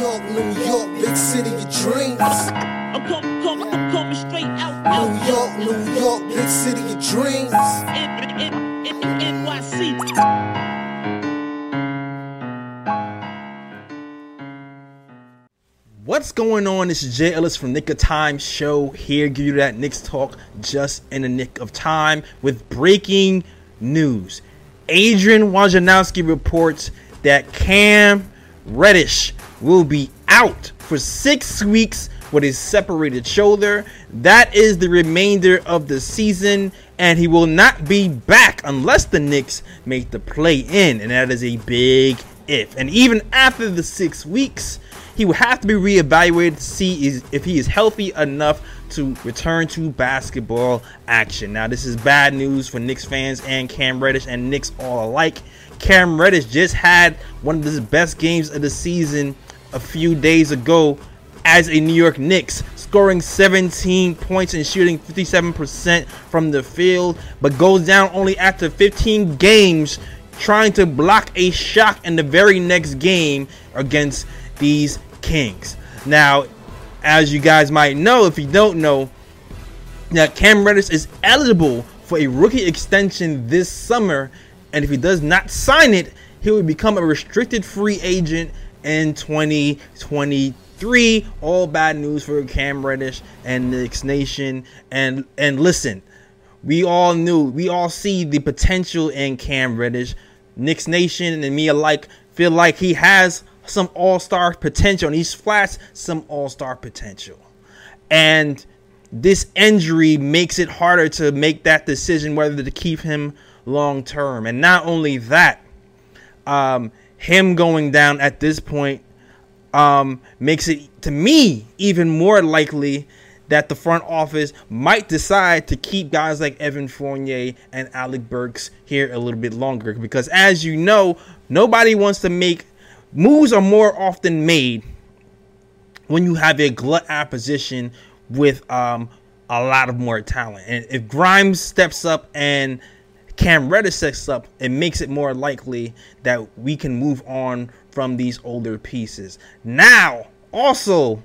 York, New York, big city of dreams. I'm coming, coming, I'm coming straight out, New York, New York, big city of dreams. NYC. What's going on? This is Jay Ellis from Knick of Time Show here, give you that Knicks talk just in the nick of time with breaking news. Adrian Wojnarowski reports that Cam Reddish will be out for six weeks with his separated shoulder. That is the remainder of the season, and he will not be back unless the Knicks make the play in, and that is a big if. And even after the six weeks, he will have to be reevaluated to see is, if he is healthy enough to return to basketball action. Now, this is bad news for Knicks fans and Cam Reddish and Knicks all alike. Cam Reddish just had one of his best games of the season a few days ago as a New York Knicks, scoring 17 points and shooting 57% from the field, but goes down only after 15 games trying to block a shot in the very next game against these Kings. Now, as you guys might know, if you don't know, that Cam Reddish is eligible for a rookie extension this summer, and if he does not sign it, he will become a restricted free agent in 2023. All bad news for Cam Reddish and Knicks Nation. And and listen, we all knew, we all see the potential in Cam Reddish. Knicks Nation and me alike feel like he has some all-star potential, and he's flashed some all-star potential. And this injury makes it harder to make that decision whether to keep him long term. And not only that, um, him going down at this point um, makes it to me even more likely that the front office might decide to keep guys like Evan Fournier and Alec Burks here a little bit longer because as you know, nobody wants to make moves are more often made when you have a glut opposition with um, a lot of more talent. And if Grimes steps up and Cam Reddish steps up, it makes it more likely that we can move on from these older pieces. Now, also,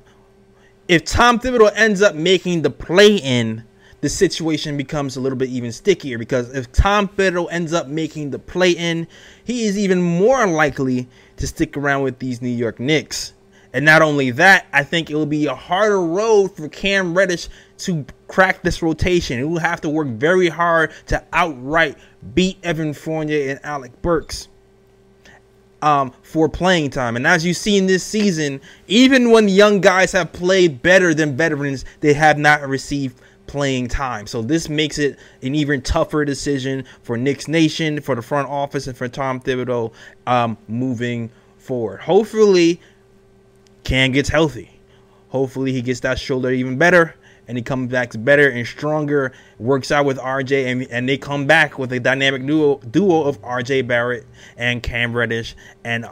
if Tom Thibodeau ends up making the play in, the situation becomes a little bit even stickier because if Tom Thibodeau ends up making the play in, he is even more likely to stick around with these New York Knicks. And not only that, I think it will be a harder road for Cam Reddish to crack this rotation. He will have to work very hard to outright beat Evan Fournier and Alec Burks um, for playing time. And as you see in this season, even when young guys have played better than veterans, they have not received playing time. So this makes it an even tougher decision for Knicks Nation, for the front office, and for Tom Thibodeau um, moving forward. Hopefully, Cam gets healthy. Hopefully, he gets that shoulder even better and he comes back better and stronger. Works out with RJ, and, and they come back with a dynamic duo duo of RJ Barrett and Cam Reddish, and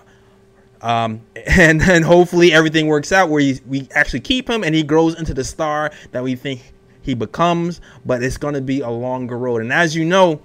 um, and then hopefully everything works out where he, we actually keep him and he grows into the star that we think he becomes. But it's going to be a longer road, and as you know,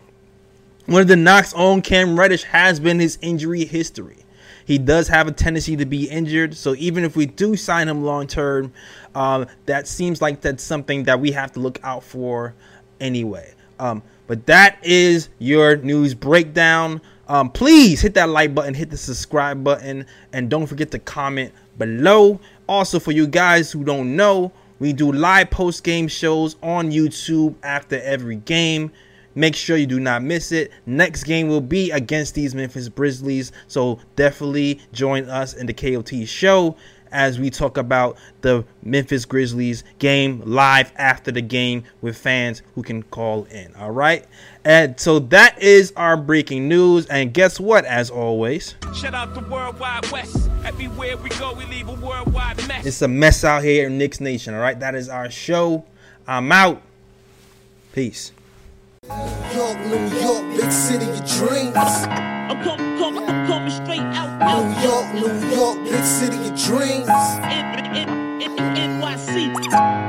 one of the knocks on Cam Reddish has been his injury history. He does have a tendency to be injured, so even if we do sign him long term, um, that seems like that's something that we have to look out for anyway. Um, but that is your news breakdown. Um, please hit that like button, hit the subscribe button, and don't forget to comment below. Also, for you guys who don't know, we do live post game shows on YouTube after every game. Make sure you do not miss it. Next game will be against these Memphis Grizzlies, so definitely join us in the KOT show as we talk about the Memphis Grizzlies game live after the game with fans who can call in. All right. And so that is our breaking news. And guess what? As always, Shout out the Worldwide West. Everywhere we go, we leave a worldwide mess. it's a mess out here in Knicks Nation. All right. That is our show. I'm out. Peace. York, New York, big city of dreams. I'm coming, coming, I'm coming straight out, out, New York, New York, big city of dreams. NYC.